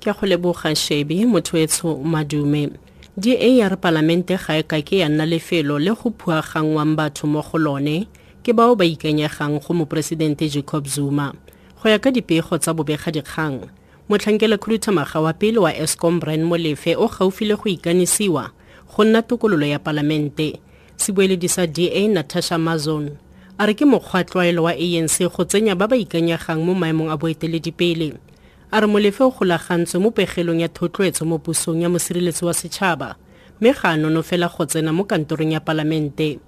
ke go leboga shebe mothoetso madume. Re palamente ga e ka ke ya nna lefelo le go phuagangwang batho mo go lone ke bao ba ikanyegang go moporesidente jacob zuma. Go ya ka dipego tsa bobegadikgang motlhankela khuduthamaga wa pele wa escom bran molefe o gaufi le go ikanisiwa go nna tokololo ya palamente. Sebueledi sa da natasha mazon a re ke mokgwa tlwaelo wa anc go tsenya ba ba ikanyegang mo maemong a boeteledipele a re molefe o golagantswe mo pegelong ya thotloetso mo pusong ya mosireletsi wa setšhaba mme ga a nonofela go tsena mo kantorong ya palamente.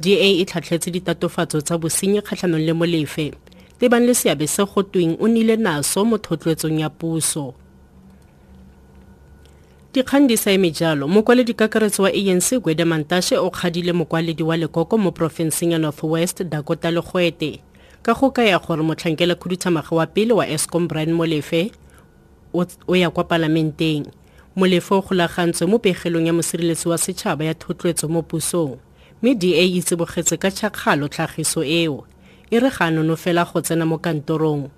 Da e tlhatlhetse ditatofatso tsa bosenyi kgatlhanong le molefe. Tebang le seabe se go tweng o nnile naso mo thotloetsong ya puso. Dikgang di sa eme jalo mokwaledi kakaretso wa anc gwede mantashe o kgadile mokwaledi wa lekoko mo porofenseng ya northwest dakota legwete ka go kaya gore motlhankela khuduthamaga wa pele wa escom brian molefe o ya kwa palamenteng. Molefe o golagantswe mo pegelong ya mosireletsi wa setšhaba ya thotloetso mo pusong mme da e tsibogetse ka tšhakgalo tlhagiso eo. E re ga nonofela go tsena mo kantorong.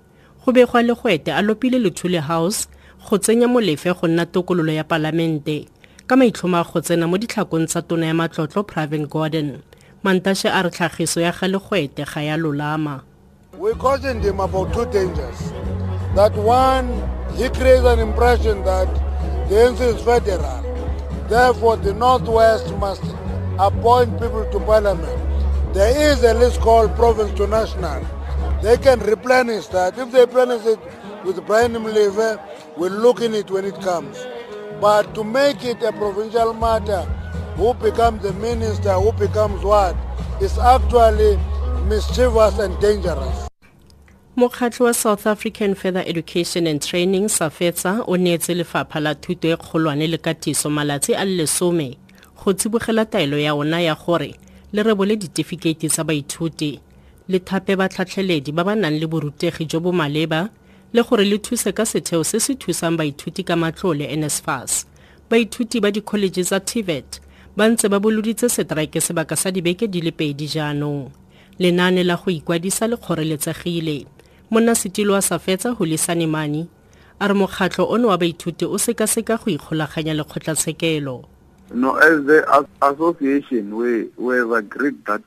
Go begwa legwete a lopile lethule house go tsenya molefe go nna tokololo ya palamente. Ka maitlhomo a go tsena mo ditlhakong tsa tona ya matlotlo pravin gordon mantashe a re tlhagiso ya ga legwete ga ya lolama We cautioned him about two dangers. That one, he creates an impression that the NC is federal. Therefore, the Northwest must appoint people to parliament. There is a list called province to national. They can replenish that. If they replenish it with Brian Mleve, we'll look in it when it comes. But to make it a provincial matter, who becomes the minister, who becomes what, is actually mischievous and dangerous. mokgatlho wa south african further education and training safetsa o neetse lefapha la thuto e kgolwane le katiso malatsi a lesome go tsibogela taelo ya ona ya gore le rebole ditefikeiti tsa baithuti le thape batlhatlheledi ba ba nang le borutegi jo bo maleba le gore le thuse ka setheo se se thusang baithuti ka matlole nsfas baithuti ba dikholeje tsa tvet ba ntse ba boloditse setraeke sebaka sa dibeke di le pedi jaanong lenaane la go ikwadisa le kgoreletsegile monnasetilo wa sa fetsa holisane mane a re mokgatlho ono wa baithuti o sekaseka go ikgolaganya le kgotlatshekelo No, as the as association, we, we have agreed that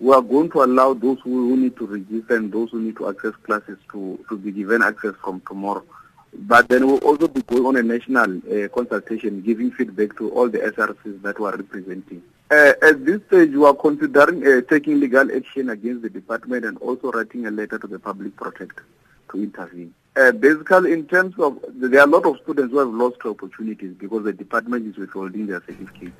we are going to allow those who, who need to register and those who need to access classes to, to be given access from tomorrow. But then we'll also be going on a national uh, consultation, giving feedback to all the SRCs that we are representing. Uh, at this stage, we are considering uh, taking legal action against the department and also writing a letter to the public protector to intervene. Uh, basically, in terms of, there are a lot of students who have lost opportunities because the department is withholding their certificates.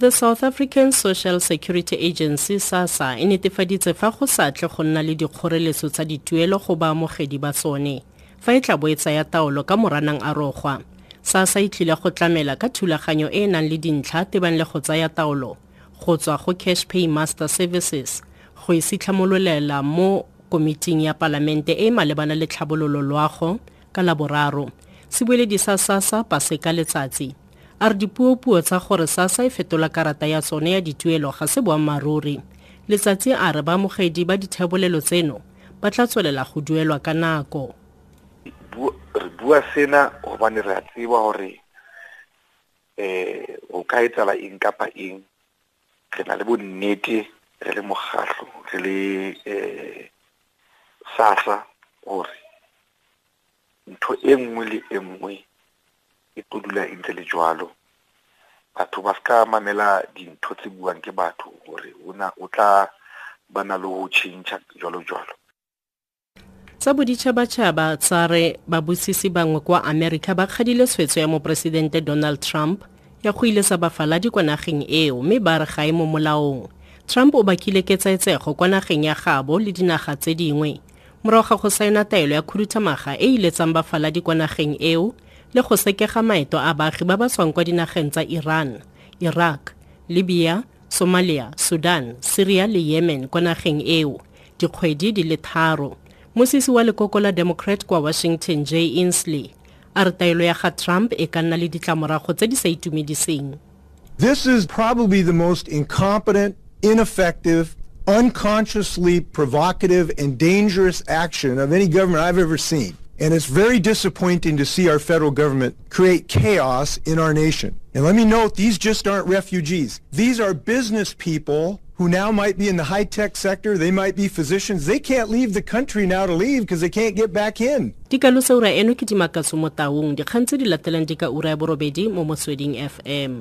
the south african social security agency sasa e netefaditse fa go sa tle go nna le dikgoreletso tsa dituelo go baamogedi ba tsone fa e tla bo e tsaya taolo ka moranang a rogwa sasa e tlile go tlamela ka thulaganyo e e nang le dintlha tebang le go tsaya taolo go tswa go cash pay master services go e sitlhamololela mo komiting ya palamente e e malebana le tlhabololo loago ka laboraro. Sebueledi sa sasa paseka letsatsi. A re dipuopuo tsa gore sasa e fetola karata ya tsone ya dituelo ga se boammaruri letsatsi a re baamogedi ba dithebolelo tseno ba tla tswelela go duelwa ka nako bua sena gobane re a tseba gore eh o ka etsala eng kapa eng? Re na le bonnete re le mogatlho re le eh sasa gore ntho e nngwe le e nngwe e tlo dula e ntse le jwalo. Batho ba ska mamela dintho tse buang ke batho gore o tla ba na le change jwalo jwalo tsa boditšhabatšhaba tsa re babosisi bangwe kwa america ba kgadile tshwetso ya moporesidente donald trump ya go iletsa bafaladi kwa nageng eo mme ba re ga e mo molaong. Trump o bakile ketsaetsego kwa nageng ya gabo le dinaga tse dingwe morago ga go saena taelo ya khuduthamaga e iletsang bafaladi kwa nageng eo le go sekega maeto a baagi ba ba tswang kwa dinageng tsa iran iraq libya somalia sudan syria le yemen kwa nageng eo dikgwedi di le tharo mosisi wa lekoko la democrat kwa washington j insley a re taelo ya ga trump e ka nna le ditlamorago tse di sa itumediseng This is probably the most incompetent, ineffective, unconsciously provocative, and dangerous action of any government I've ever seen. And it's very disappointing to see our federal government create chaos in our nation. And let me note, these just aren't refugees. These are business people who now might be in the high-tech sector. They might be physicians. They can't leave the country now to leave because they can't get back in. dikalosa ura eno borobedi mo fm